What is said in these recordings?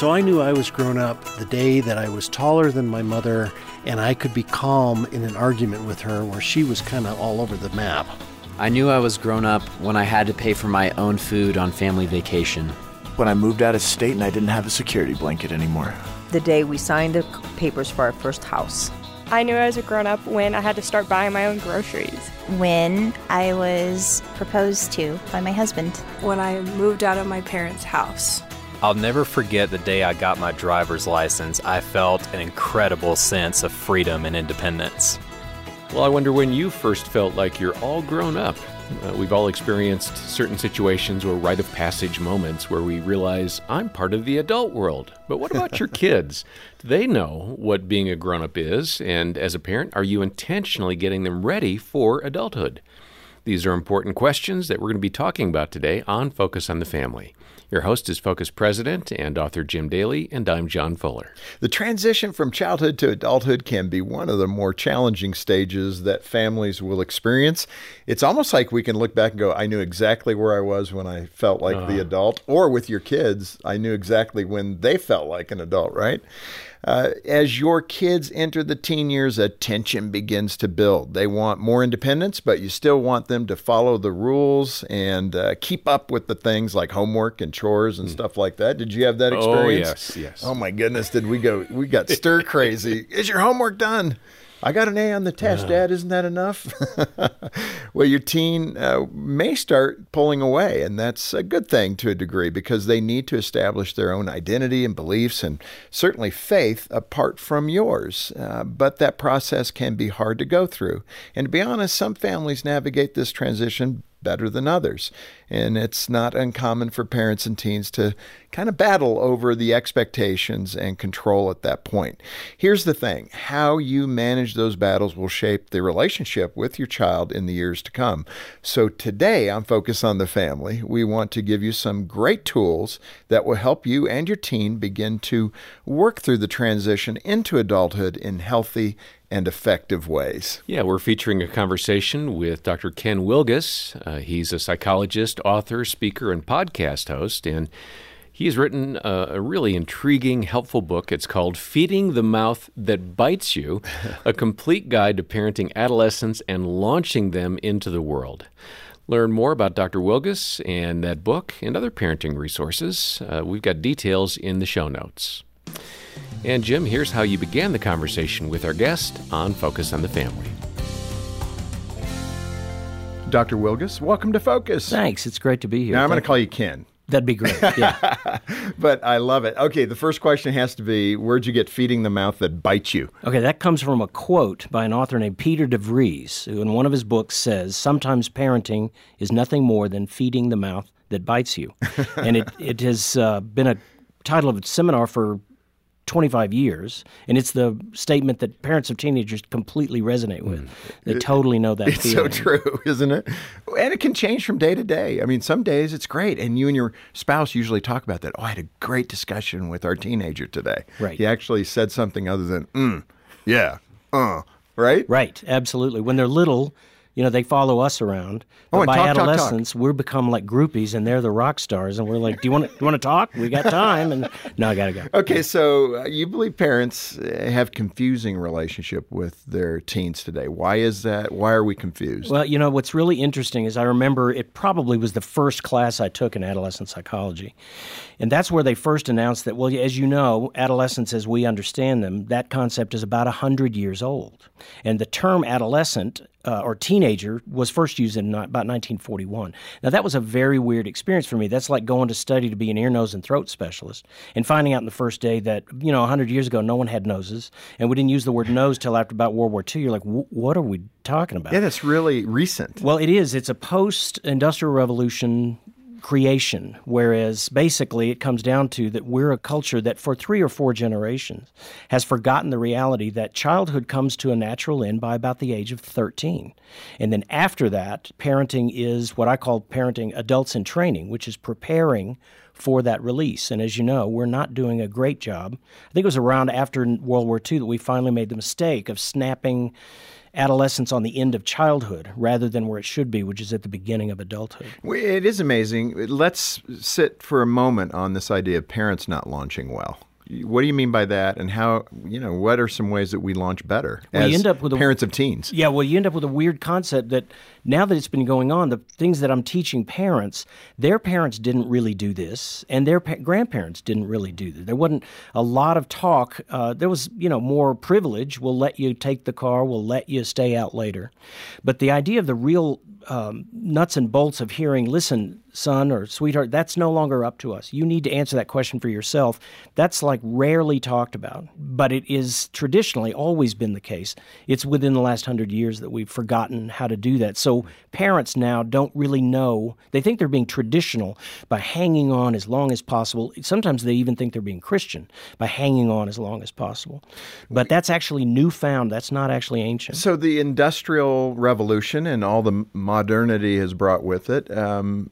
So I knew I was grown up the day that I was taller than my mother and I could be calm in an argument with her where she was kind of all over the map. I knew I was grown up when I had to pay for my own food on family vacation. When I moved out of state and I didn't have a security blanket anymore. The day we signed the papers for our first house. I knew I was a grown up when I had to start buying my own groceries. When I was proposed to by my husband. When I moved out of my parents' house. I'll never forget the day I got my driver's license. I felt an incredible sense of freedom and independence. Well, I wonder when you first felt like you're all grown up. Uh, we've all experienced certain situations or rite of passage moments where we realize I'm part of the adult world. But what about your kids? Do they know what being a grown up is? And as a parent, are you intentionally getting them ready for adulthood? These are important questions that we're going to be talking about today on Focus on the Family. Your host is Focus President and author Jim Daly, and I'm John Fuller. The transition from childhood to adulthood can be one of the more challenging stages that families will experience. It's almost like we can look back and go, I knew exactly where I was when I felt like uh. the adult, or with your kids, I knew exactly when they felt like an adult, right? Uh, as your kids enter the teen years, a tension begins to build. They want more independence, but you still want them to follow the rules and uh, keep up with the things like homework and chores and mm. stuff like that. Did you have that experience? Oh yes, yes. Oh my goodness, did we go? We got stir crazy. Is your homework done? I got an A on the test, Dad. Isn't that enough? well, your teen uh, may start pulling away, and that's a good thing to a degree because they need to establish their own identity and beliefs and certainly faith apart from yours. Uh, but that process can be hard to go through. And to be honest, some families navigate this transition better than others. And it's not uncommon for parents and teens to kind of battle over the expectations and control at that point. Here's the thing how you manage those battles will shape the relationship with your child in the years to come. So today, I'm focused on the family. We want to give you some great tools that will help you and your teen begin to work through the transition into adulthood in healthy and effective ways. Yeah, we're featuring a conversation with Dr. Ken Wilgus. Uh, he's a psychologist, author, speaker, and podcast host, and he's written a, a, really intriguing, helpful book. It's called Feeding the Mouth That Bites You A Complete Guide to Parenting Adolescents and Launching Them into the World. Learn more about Dr. Wilgus and that book and other parenting resources. Uh, we've got details in the show notes. And Jim, here's how you began the conversation with our guest on Focus on the Family. Dr. Wilgus, welcome to Focus. Thanks. It's great to be here. Now, I'm going to call you Ken. That'd be great. Yeah. but I love it. Okay, the first question has to be where'd you get feeding the mouth that bites you? Okay, that comes from a quote by an author named Peter DeVries, who in one of his books says, Sometimes parenting is nothing more than feeding the mouth that bites you. and it, it has uh, been a title of a seminar for 25 years, and it's the statement that parents of teenagers completely resonate with. Mm. They it, totally know that. It's feeling. so true, isn't it? And it can change from day to day. I mean, some days it's great, and you and your spouse usually talk about that. Oh, I had a great discussion with our teenager today. Right. He actually said something other than, mm, yeah, uh, right? Right, absolutely. When they're little, you know, they follow us around. Oh, by talk, adolescence, talk, talk. we're become like groupies, and they're the rock stars, and we're like, "Do you want to? You want to talk? We got time." And no, I gotta go. Okay, so uh, you believe parents uh, have confusing relationship with their teens today. Why is that? Why are we confused? Well, you know, what's really interesting is I remember it probably was the first class I took in adolescent psychology, and that's where they first announced that. Well, as you know, adolescents, as we understand them, that concept is about hundred years old, and the term adolescent uh, or teenager was first used in about 1941. Now, that was a very weird experience for me. That's like going to study to be an ear, nose, and throat specialist and finding out in the first day that, you know, 100 years ago, no one had noses. And we didn't use the word nose till after about World War II. You're like, what are we talking about? Yeah, that's really recent. Well, it is. It's a post industrial revolution creation, whereas basically it comes down to that we're a culture that for three or four generations has forgotten the reality that childhood comes to a natural end by about the age of 13. And then after that, parenting is what I call parenting adults in training, which is preparing for that release. And as you know, we're not doing a great job. I think it was around after World War II that we finally made the mistake of snapping adolescence on the end of childhood rather than where it should be, which is at the beginning of adulthood. It is amazing. Let's sit for a moment on this idea of parents not launching well. What do you mean by that, and how? You know, what are some ways that we launch better well, as you end up with parents a, of teens? Yeah, well, you end up with a weird concept that now that it's been going on, the things that I'm teaching parents, their parents didn't really do this, and their pa- grandparents didn't really do this. There wasn't a lot of talk. Uh, there was, you know, more privilege. We'll let you take the car. We'll let you stay out later. But the idea of the real um, nuts and bolts of hearing, listen, son or sweetheart, that's no longer up to us. You need to answer that question for yourself. That's like rarely talked about, but it is traditionally always been the case. It's within the last hundred years that we've forgotten how to do that. So parents now don't really know. They think they're being traditional by hanging on as long as possible. Sometimes they even think they're being Christian by hanging on as long as possible. But that's actually newfound. That's not actually ancient. So the industrial revolution and all the modernity has brought with it. Um,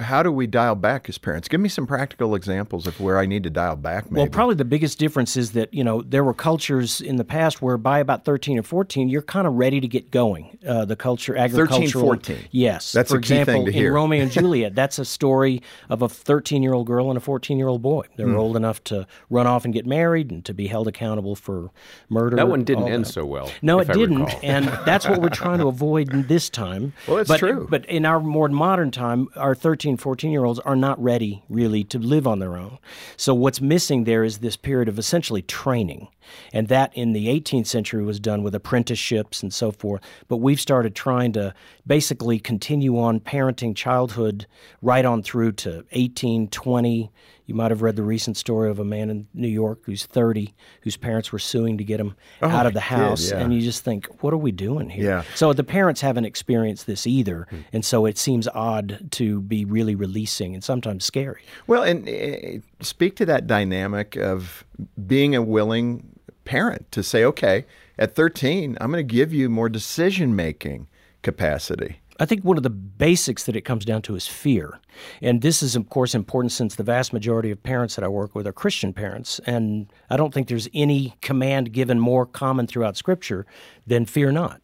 how do we dial back as parents? Give me some practical examples of where I need to dial back. Maybe. Well, probably the biggest difference is that you know there were cultures in the past where by about thirteen or fourteen you're kind of ready to get going. Uh, the culture, agricultural. 13, 14. Yes. That's For a key example, thing to hear. in Romeo and Juliet, that's a story of a thirteen-year-old girl and a fourteen-year-old boy. They're Hmm. old enough to run off and get married and to be held accountable for murder. That one didn't end that. so well. No, if it I didn't, recall. and that's what we're trying to avoid in this time. Well, that's but, true. But in our more modern time, our 13, 14 year olds are not ready really to live on their own. So what's missing there is this period of essentially training. And that in the 18th century was done with apprenticeships and so forth. But we've started trying to basically continue on parenting childhood right on through to 18, 20. You might have read the recent story of a man in New York who's 30, whose parents were suing to get him Oh, out of the house. yeah. And you just think, what are we doing here? Yeah. So the parents haven't experienced this either, Hmm. and so it seems odd to be really releasing and sometimes scary. Well, and uh, speak to that dynamic of being a willing parent to say, okay, at 13, I'm going to give you more decision making capacity. I think one of the basics that it comes down to is fear. And this is, of course, important since the vast majority of parents that I work with are Christian parents. And I don't think there's any command given more common throughout Scripture than fear not.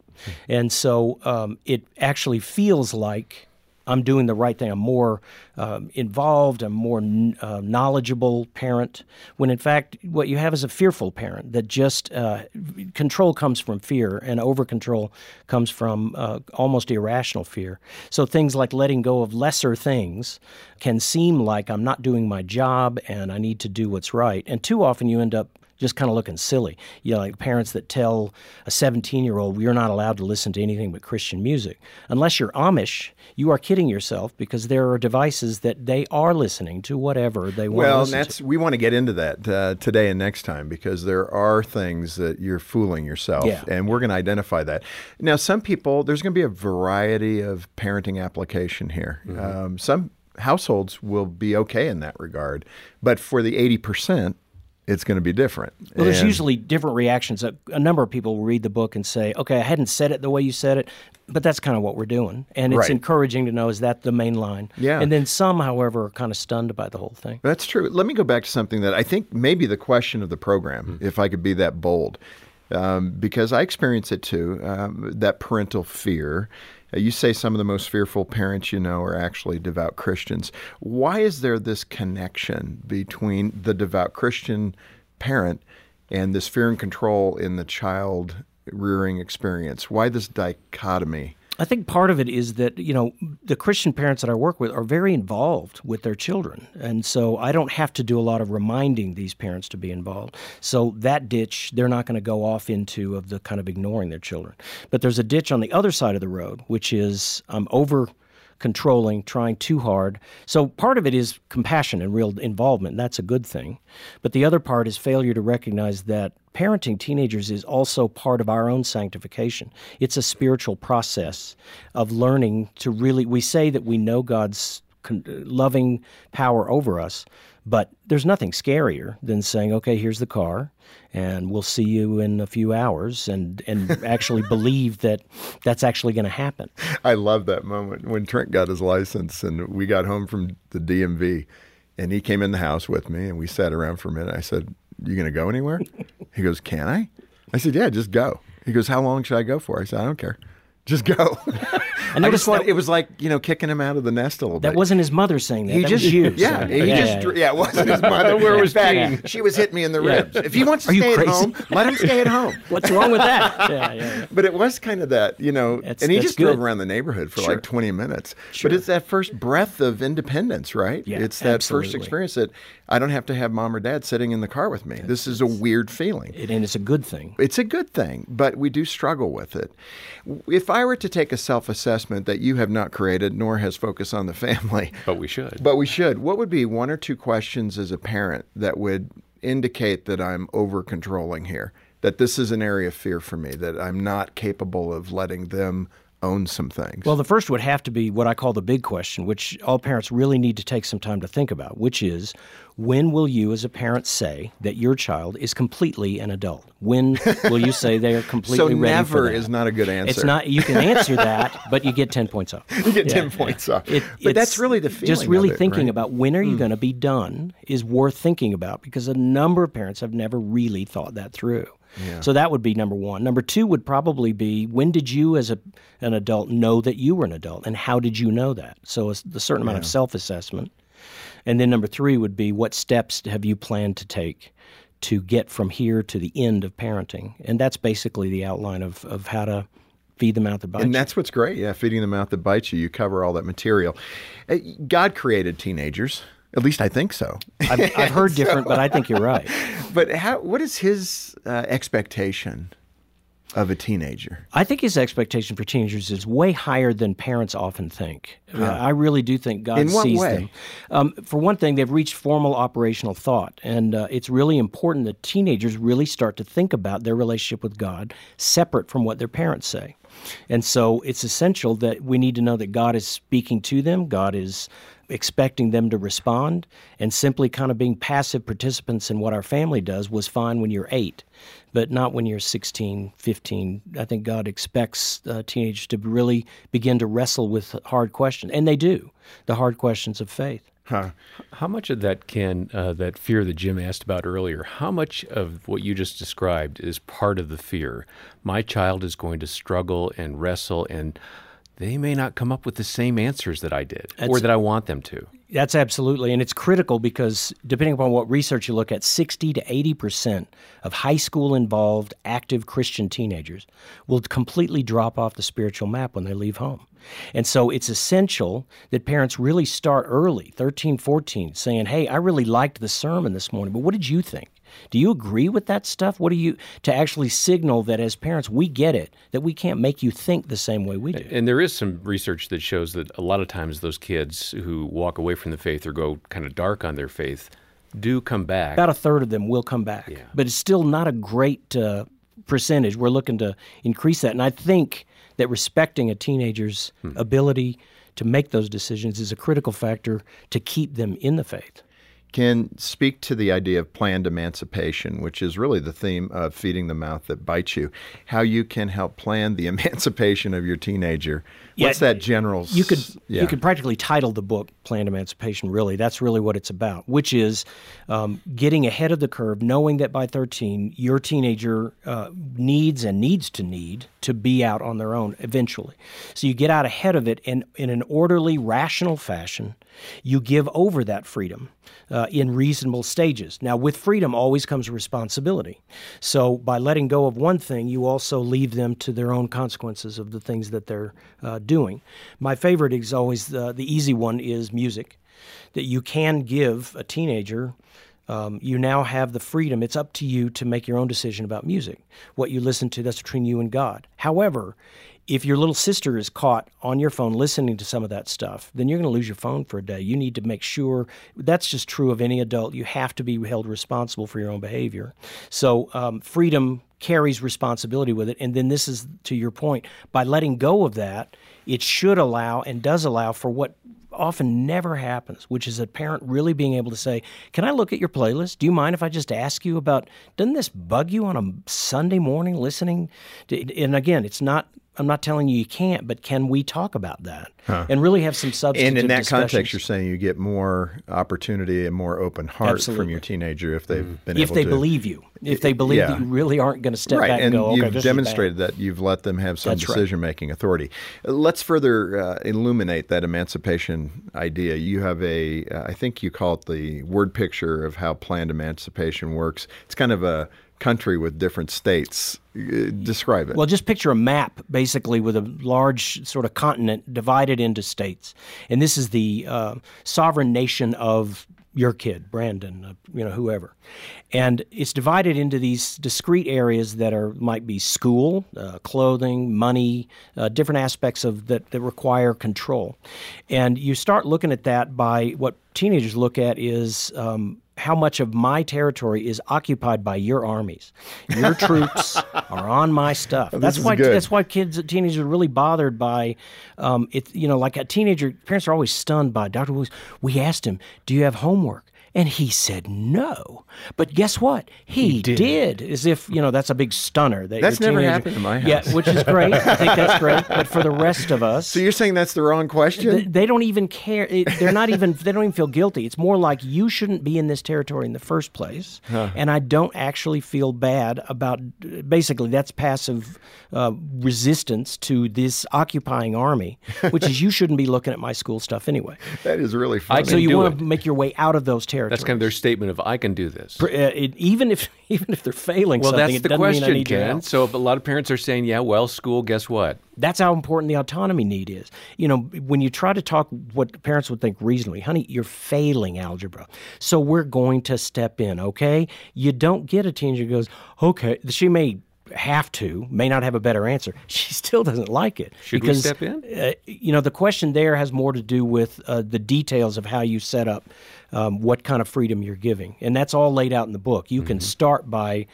And so um, it actually feels like I'm doing the right thing. I'm more um, involved. I'm more n- uh, knowledgeable parent. When in fact, what you have is a fearful parent that just uh, control comes from fear, and over control comes from uh, almost irrational fear. So things like letting go of lesser things can seem like I'm not doing my job and I need to do what's right. And too often you end up just kind of looking silly. You know, like parents that tell a 17 year old, you're not allowed to listen to anything but Christian music. Unless you're Amish, you are kidding yourself because there are devices that they are listening to whatever they want Well, and listen that's to. we want to get into that uh, today and next time because there are things that you're fooling yourself, Yeah. and we're going to identify that. Now, some people, there's going to be a variety of parenting application here. Mm-hmm. Um, some households will be okay in that regard, but for the eighty percent, it's going to be different. Well, there's And- usually different reactions. A, a number of people will read the book and say, okay, I hadn't said it the way you said it, but that's kind of what we're doing. And it's Right. encouraging to know is that the main line? Yeah. And then some, however, are kind of stunned by the whole thing. That's true. Let me go back to something that I think maybe the question of the program, if I could be that bold, um, because I experience it too. Um, that parental fear. Uh, you say some of the most fearful parents you know are actually devout Christians. Why is there this connection between the devout Christian parent and this fear and control in the child rearing experience? Why this dichotomy? I think part of it is that, you know, the Christian parents that I work with are very involved with their children. And so I don't have to do a lot of reminding these parents to be involved. So that ditch, they're not going to go off into of the kind of ignoring their children. But there's a ditch on the other side of the road, which is I'm over controlling, trying too hard. So part of it is compassion and real involvement. That's a good thing. But the other part is failure to recognize that parenting teenagers is also part of our own sanctification. It's a spiritual process of learning to really, we say that we know God's loving power over us. But there's nothing scarier than saying, okay, here's the car, and we'll see you in a few hours, and, and actually believe that that's actually going to happen. I love that moment when Trent got his license and we got home from the DMV and he came in the house with me and we sat around for a minute. I said, You going to go anywhere? He goes, Can I? I said, Yeah, just go. He goes, "How long should I go for?" I said, "I don't care." Just go. I I just want, that- it was like you know kicking him out of the nest a little bit. That wasn't his mother saying that. He that just was you. yeah, so- he yeah, just yeah, dr- yeah, it wasn't his mother. Where was fact, Jean? She was hitting me in the Yeah. ribs. If he wants to Are stay at home, let him stay at home. What's wrong with that? Yeah, yeah, yeah. But it was kind of that, you know, That's- and he that's just drove around the neighborhood for Sure. like 20 minutes. Sure. But it's that first breath of independence, right? Yeah, it's that absolutely. first experience that I don't have to have mom or dad sitting in the car with me. This is a weird feeling. It- and it's a good thing. It's a good thing, but we do struggle with it. If I were to take a self assessment that you have not created, nor has Focus on the Family, But we should. but we should, what would be one or two questions as a parent that would indicate that I'm over controlling here? That this is an area of fear for me, that I'm not capable of letting them own some things? Well, the first would have to be what I call the big question, which all parents really need to take some time to think about, which is when will you, as a parent, say that your child is completely an adult? When will you say they are completely so ready for never is not a good answer. It's not. You can answer that, but you get ten points off. You get Yeah, 10 yeah. points off. It- but that's really the feeling. Just really of it, thinking right? about when are you Hmm. going to be done is worth thinking about because a number of parents have never really thought that through. Yeah. So that would be number one. Number two would probably be when did you, as a, an adult, know that you were an adult, and how did you know that? So a, a certain amount of self-assessment, and then number three would be what steps have you planned to take to get from here to the end of parenting, and that's basically the outline of of how to feed the mouth that bites. And that's what's great. Yeah, feeding the mouth that bites you. You cover all that material. Uh, God created teenagers. At least I think so. I've, I've heard So- different, but I think you're right. But how? What is his uh, expectation of a teenager? I think his expectation for teenagers is way higher than parents often think. Huh. I really do think God In sees way? them. Um, for one thing, they've reached formal operational thought, and uh, it's really important that teenagers really start to think about their relationship with God separate from what their parents say. And so it's essential that we need to know that God is speaking to them, God is expecting them to respond, and simply kind of being passive participants in what our family does was fine when you're eight, but not when you're 16, 15. I think God expects uh, teenagers to really begin to wrestle with hard questions, and they do, the hard questions of faith. Huh. How much of that can uh, that fear that Jim asked about earlier? How much of what you just described is part of the fear? My child is going to struggle and wrestle, and they may not come up with the same answers that I did or that I want them to. That's absolutely, and it's critical because depending upon what research you look at, 60 to 80 percent of high school involved active Christian teenagers will completely drop off the spiritual map when they leave home. And so it's essential that parents really start early, 13, 14, saying, Hey, I really liked the sermon this morning, but what did you think? Do you agree with that stuff? What do you, to actually signal that as parents, we get it, that we can't make you think the same way we do? And there is some research that shows that a lot of times those kids who walk away from the faith or go kind of dark on their faith do come back. About a third of them will come back, but it's still not a great uh, percentage. We're looking to increase that, and I think that respecting a teenager's ability to make those decisions is a critical factor to keep them in the faith. Can speak to the idea of planned emancipation, which is really the theme of feeding the mouth that bites you. How you can help plan the emancipation of your teenager. What's that general? You could yeah. you could practically title the book "Planned Emancipation." Really, that's really what it's about, which is um, getting ahead of the curve, knowing that by thirteen, your teenager uh, needs and needs to need to be out on their own eventually. So you get out ahead of it, and in an orderly, rational fashion, you give over that freedom uh, in reasonable stages. Now, with freedom always comes responsibility. So, by letting go of one thing, you also leave them to their own consequences of the things that they're uh, doing. My favorite is always the, the easy one is music, that you can give a teenager. Um, you now have the freedom. It's up to you to make your own decision about music. What you listen to, that's between you and God. However, if your little sister is caught on your phone listening to some of that stuff, then you're going to lose your phone for a day. You need to make sure that's just true of any adult. You have to be held responsible for your own behavior. So, um, freedom carries responsibility with it. And then, this is to your point by letting go of that, it should allow and does allow for what often never happens, which is a parent really being able to say, Can I look at your playlist? Do you mind if I just ask you about, doesn't this bug you on a Sunday morning listening? to-" And again, it's not I'm not telling you you can't, but can we talk about that Huh. and really have some substance? And in that context, you're saying you get more opportunity and more open heart from your teenager if they've been able to if able they to believe you, if they believe Yeah. that you really aren't going to step right, back and, and go, okay, you've this demonstrated is bad. that you've let them have some That's decision making authority. Uh, Let's further uh, illuminate that emancipation idea. You have a, uh, I think you call it the word picture of how planned emancipation works. It's kind of a country with different states. Uh, Describe it. Well, just picture a map, basically, with a large sort of continent divided into states, and this is the uh, sovereign nation of your kid, Brandon, uh, you know, whoever, and it's divided into these discrete areas that are might be school, uh, clothing, money, uh, different aspects of that that require control, and you start looking at that by what teenagers look at is. Um, how much of my territory is occupied by your armies? Your troops are on my stuff. That's why. good. That's why kids, teenagers, are really bothered by um, it. You know, like a teenager, parents are always stunned by Dr. Williams. We asked him, "Do you have homework?" And he said no. But guess what? He, did. As if you know that's a big stunner. That That's never teenager- happened in my house. Yeah, which is great. I think that's great. But for the rest of us, so you're saying that's the wrong question? they, they don't even care. It, they're not even. They don't even feel guilty. It's more like you shouldn't be in this territory in the first place, Huh. and I don't actually feel bad about. Basically, that's passive uh, resistance to this occupying army, which is you shouldn't be looking at my school stuff anyway. that is really funny. so you want to make your way out of those territories. That's kind of their statement of I can do this. Uh, it, even if even if they're failing Well, something, that's the doesn't mean I question, Ken. So if a lot of parents are saying, "Yeah, well, school. Guess what? That's how important the autonomy need is. You know, when you try to talk what parents would think reasonably, honey, you're failing algebra. So we're going to step in, okay? You don't get a teenager who goes, okay, she may have to, may not have a better answer. She still doesn't like it. Should we because, step in? Uh, you know, the question there has more to do with uh, the details of how you set up um, what kind of freedom you're giving. And that's all laid out in the book. You can start by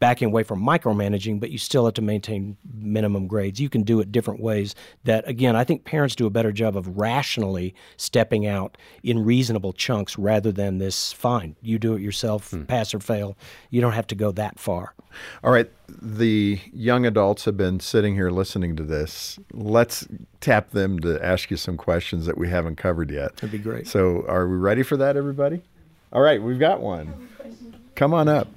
backing away from micromanaging, but you still have to maintain minimum grades. You can do it different ways that, again, I think parents do a better job of rationally stepping out in reasonable chunks rather than this fine, you do it yourself, hmm. pass or fail. You don't have to go that far. All right, the young adults have been sitting here listening to this. Let's tap them to ask you some questions that we haven't covered yet. That'd be great. So, are we ready for that, everybody? All right, we've got one. Come on up.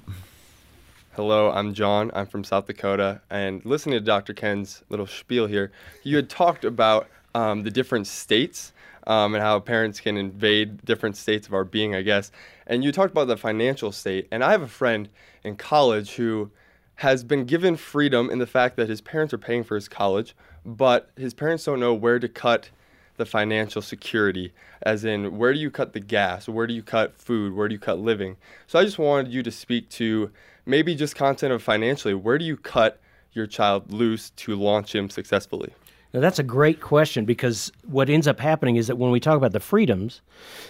Hello, I'm John. I'm from South Dakota. And listening to Dr. Ken's little spiel here, you had talked about um, the different states um, and how parents can invade different states of our being, I guess. And you talked about the financial state. And I have a friend in college who has been given freedom in the fact that his parents are paying for his college, but his parents don't know where to cut the financial security, as in where do you cut the gas, where do you cut food, where do you cut living. So I just wanted you to speak to maybe just content of financially, where do you cut your child loose to launch him successfully? Now, that's a great question because what ends up happening is that when we talk about the freedoms,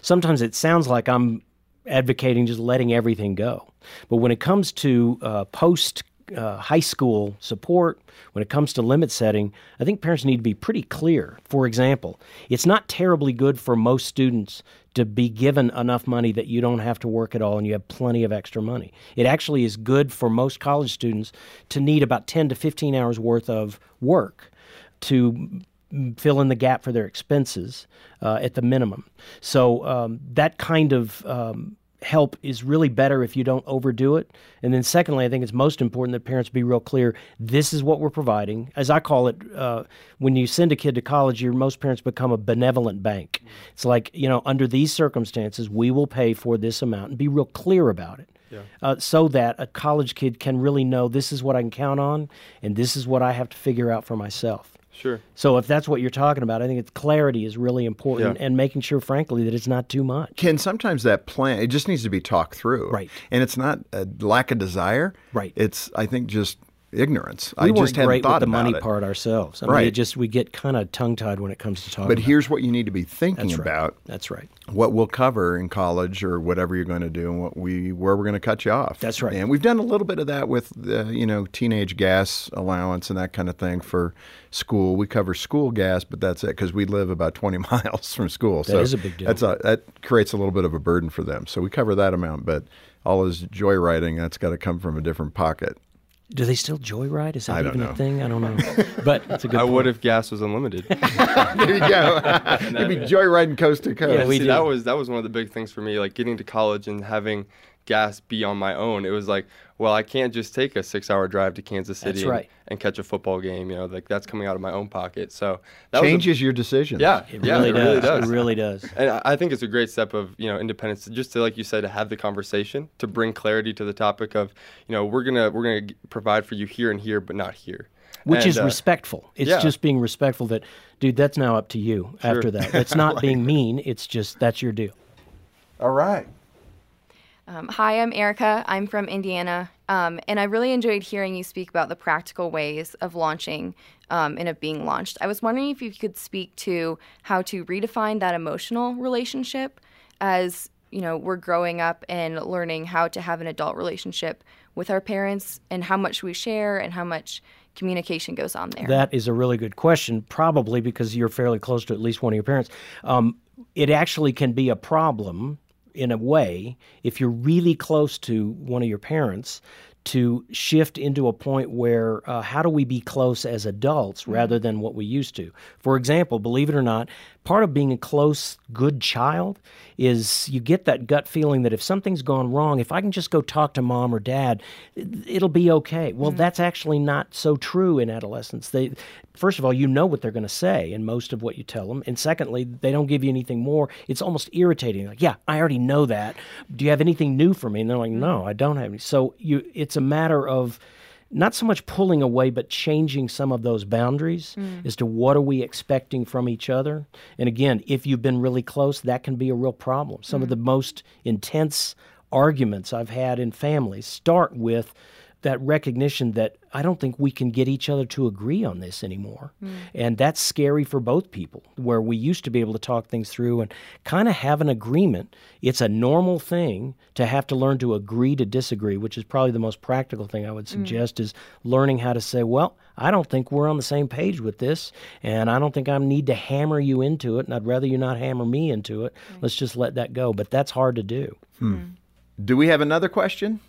sometimes it sounds like I'm advocating just letting everything go. But when it comes to uh, post uh, high school support, when it comes to limit setting, I think parents need to be pretty clear. For example, it's not terribly good for most students to be given enough money that you don't have to work at all and you have plenty of extra money. It actually is good for most college students to need about 10 to 15 hours worth of work to fill in the gap for their expenses uh, at the minimum. So um, that kind of um, help is really better if you don't overdo it. And then, secondly, I think it's most important that parents be real clear this is what we're providing. As I call it, uh, when you send a kid to college, your most parents become a benevolent bank. It's like, you know, under these circumstances, we will pay for this amount and be real clear about it. Uh, so that a college kid can really know this is what I can count on and this is what I have to figure out for myself. Sure. So if that's what you're talking about, I think it's clarity is really important Yeah. and making sure, frankly, that it's not too much. Ken, sometimes that plan it just needs to be talked through, Right. And it's not a lack of desire, Right. It's I think just ignorance. We I just hadn't great thought with the about money it. part ourselves. I mean, Right. it just we get kind of tongue tied when it comes to talking. But here's what you need to be thinking That's right. about. That's right. What we'll cover in college or whatever you're going to do, and what we where we're going to cut you off. That's right. And we've done a little bit of that with uh, you know teenage gas allowance and that kind of thing for school. We cover school gas, but that's it because we live about 20 miles from school. That so is a big deal. That's a, that creates a little bit of a burden for them. So we cover that amount, but all his joyriding that's got to come from a different pocket. Do they still joyride? Is that even know. a thing? I don't know. But it's a good I would if gas was unlimited. there you go. You'd be joyriding coast to coast. Yeah, we See, do. that was that was one of the big things for me, like getting to college and having gas be on my own. It was like, well, I can't just take a six-hour drive to Kansas City That's and, right. and catch a football game. You know, like that's coming out of my own pocket. So that was a- Changes your decision. yeah, It yeah, really it does. really does. It really does. And I- I think it's a great step of you know independence, just to like you said, to have the conversation, to bring clarity to the topic of you know we're gonna we're gonna provide for you here and here, but not here. Which And, is uh, respectful. It's yeah. just being respectful that, dude, that's now up to you after that. It's not being mean. It's just that's your deal. All right. Um, hi, I'm Erica. I'm from Indiana. Um, and I really enjoyed hearing you speak about the practical ways of launching um, and of being launched. I was wondering if you could speak to how to redefine that emotional relationship as you know we're growing up and learning how to have an adult relationship with our parents and how much we share and how much communication goes on there. That is a really good question, probably because you're fairly close to at least one of your parents. Um, it actually can be a problem in a way if you're really close to one of your parents to shift into a point where uh, how do we be close as adults mm-hmm. rather than what we used to? For example, believe it or not, part of being a close, good child is you get that gut feeling that if something's gone wrong, if I can just go talk to mom or dad, it- it'll be okay. Well, mm-hmm. that's actually not so true in adolescence. They, first of all, you know what they're going to say in most of what you tell them, and secondly, they don't give you anything more. It's almost irritating. Like, yeah, I already know that. Do you have anything new for me? And they're like, mm-hmm. no, I don't have any. So you, it's a matter of not so much pulling away, but changing some of those boundaries mm. as to what are we expecting from each other. And again, if you've been really close, that can be a real problem. Some of mm. the most intense arguments I've had in families start with that recognition that I don't think we can get each other to agree on this anymore. Hmm. And that's scary for both people, where we used to be able to talk things through and kind of have an agreement. It's a normal thing to have to learn to agree to disagree, which is probably the most practical thing I would hmm. suggest is learning how to say, well, I don't think we're on the same page with this, and I don't think I need to hammer you into it, and I'd rather you not hammer me into it. Let's just let that go. But that's hard to do. Hmm. Do we have another question?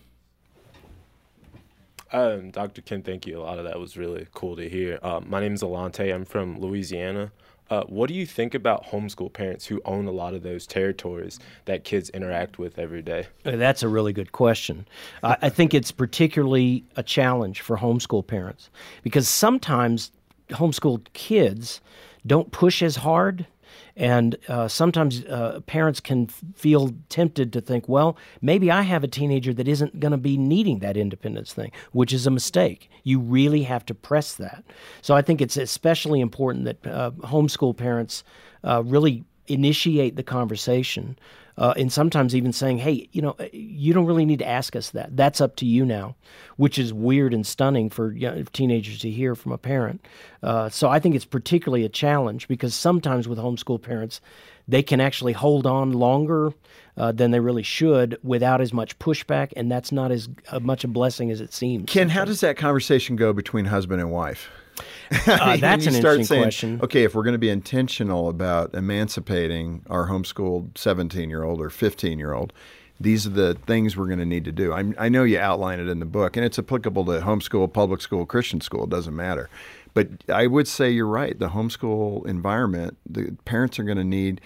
Um, Dr. Ken, thank you. A lot of that was really cool to hear. Uh, my name is Alante. I'm from Louisiana. Uh, what do you think about homeschool parents who own a lot of those territories that kids interact with every day? Uh, That's a really good question. I I think it's particularly a challenge for homeschool parents because sometimes homeschooled kids don't push as hard. And uh, sometimes uh, parents can feel tempted to think, well, maybe I have a teenager that isn't going to be needing that independence thing, which is a mistake. You really have to press that. So I think it's especially important that uh, homeschool parents uh, really initiate the conversation uh, and sometimes even saying, hey, you know, you don't really need to ask us that. That's up to you now, which is weird and stunning for young, teenagers to hear from a parent. Uh, so I think it's particularly a challenge because sometimes with homeschool parents, they can actually hold on longer uh, than they really should without as much pushback, and that's not as uh, much a blessing as it seems. Ken, how does that conversation go between husband and wife? Uh, that's an interesting saying, question. Okay, if we're going to be intentional about emancipating our homeschooled 17 year old or 15 year old, these are the things we're going to need to do. I, I know you outline it in the book, and it's applicable to homeschool, public school, Christian school. It doesn't matter. But I would say you're right. The homeschool environment, the parents are going to need.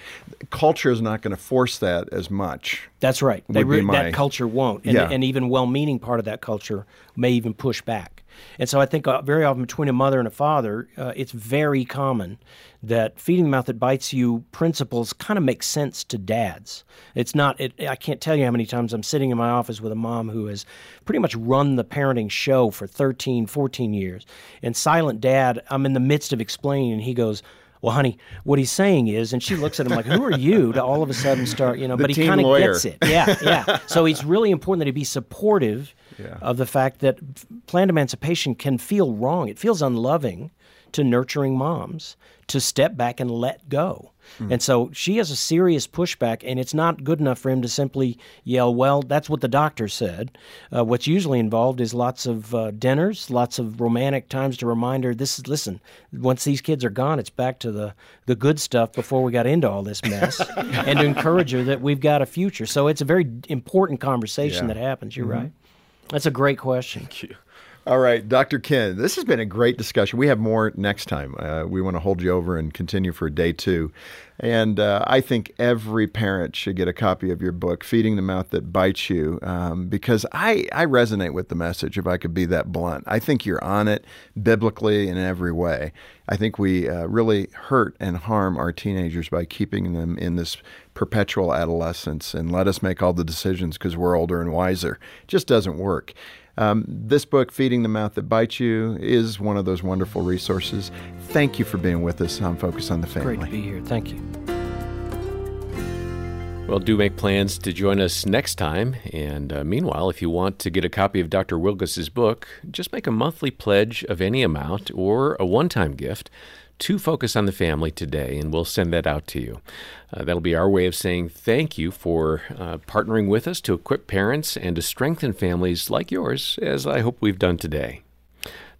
Culture is not going to force that as much. That's right. Re- my- that culture won't, and, Yeah. and even well-meaning part of that culture may even push back. And so I think uh, very often between a mother and a father, uh, it's very common that feeding the mouth that bites you principles kind of make sense to dads. It's not. It, I can't tell you how many times I'm sitting in my office with a mom who has pretty much run the parenting show for 13, 14 years, and silent dad. I'm in the midst of explaining, and he goes. Well, honey, what he's saying is, and she looks at him like, "Who are you?" To all of a sudden start, you know. The but he kind of gets it. Yeah, yeah. So it's really important that he be supportive of the fact that planned emancipation can feel wrong. It feels unloving to nurturing moms to step back and let go. And so she has a serious pushback, and it's not good enough for him to simply yell, Well, that's what the doctor said. Uh, what's usually involved is lots of uh, dinners, lots of romantic times to remind her this is, listen, once these kids are gone, it's back to the, the good stuff before we got into all this mess, and to encourage her that we've got a future. So it's a very important conversation Yeah. that happens. You're Mhm. right. That's a great question. Thank you. All right, Dr. Ken, this has been a great discussion. We have more next time. Uh, we want to hold you over and continue for day two. And uh, I think every parent should get a copy of your book, Feeding the Mouth That Bites You, um, because I, I resonate with the message, if I could be that blunt. I think you're on it biblically in every way. I think we uh, really hurt and harm our teenagers by keeping them in this perpetual adolescence and let us make all the decisions because we're older and wiser. It just doesn't work. Um, this book, Feeding the Mouth That Bites You, is one of those wonderful resources. Thank you for being with us on Focus on the Family. Great to be here. Thank you. Well, do make plans to join us next time. And uh, meanwhile, if you want to get a copy of Dr. Wilgus's book, just make a monthly pledge of any amount or a one time gift to Focus on the Family today, and we'll send that out to you. Uh, that'll be our way of saying thank you for uh, partnering with us to equip parents and to strengthen families like yours, as I hope we've done today.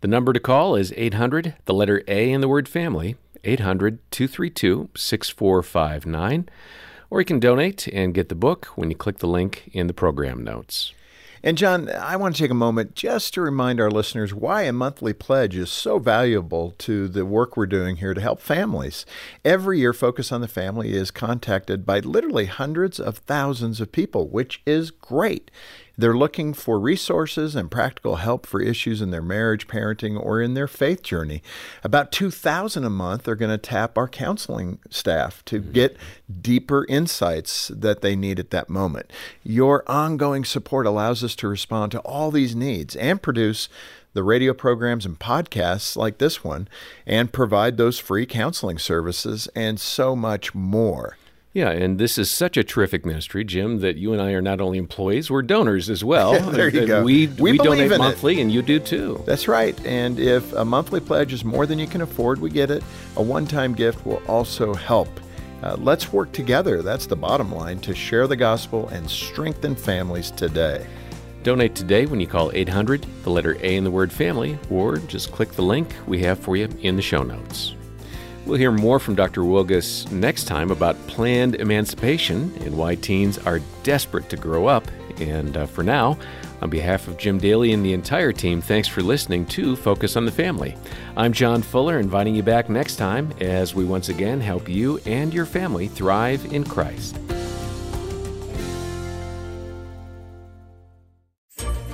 The number to call is 800, the letter A in the word family, 800 232 6459. Or you can donate and get the book when you click the link in the program notes. And John, I want to take a moment just to remind our listeners why a monthly pledge is so valuable to the work we're doing here to help families. Every year, Focus on the Family is contacted by literally hundreds of thousands of people, which is great. They're looking for resources and practical help for issues in their marriage, parenting, or in their faith journey. About 2,000 a month are going to tap our counseling staff to mm-hmm. get deeper insights that they need at that moment. Your ongoing support allows us to respond to all these needs and produce the radio programs and podcasts like this one and provide those free counseling services and so much more. Yeah, and this is such a terrific ministry, Jim, that you and I are not only employees, we're donors as well. there you go. We, We we, donate in it. monthly, and you do too. That's right. And if a monthly pledge is more than you can afford, we get it. A one time gift will also help. Uh, let's work together. That's the bottom line to share the gospel and strengthen families today. Donate today when you call 800, the letter A in the word family, or just click the link we have for you in the show notes. We'll hear more from Dr. Wilgus next time about planned emancipation and why teens are desperate to grow up. And uh, for now, on behalf of Jim Daly and the entire team, thanks for listening to Focus on the Family. I'm John Fuller, inviting you back next time as we once again help you and your family thrive in Christ.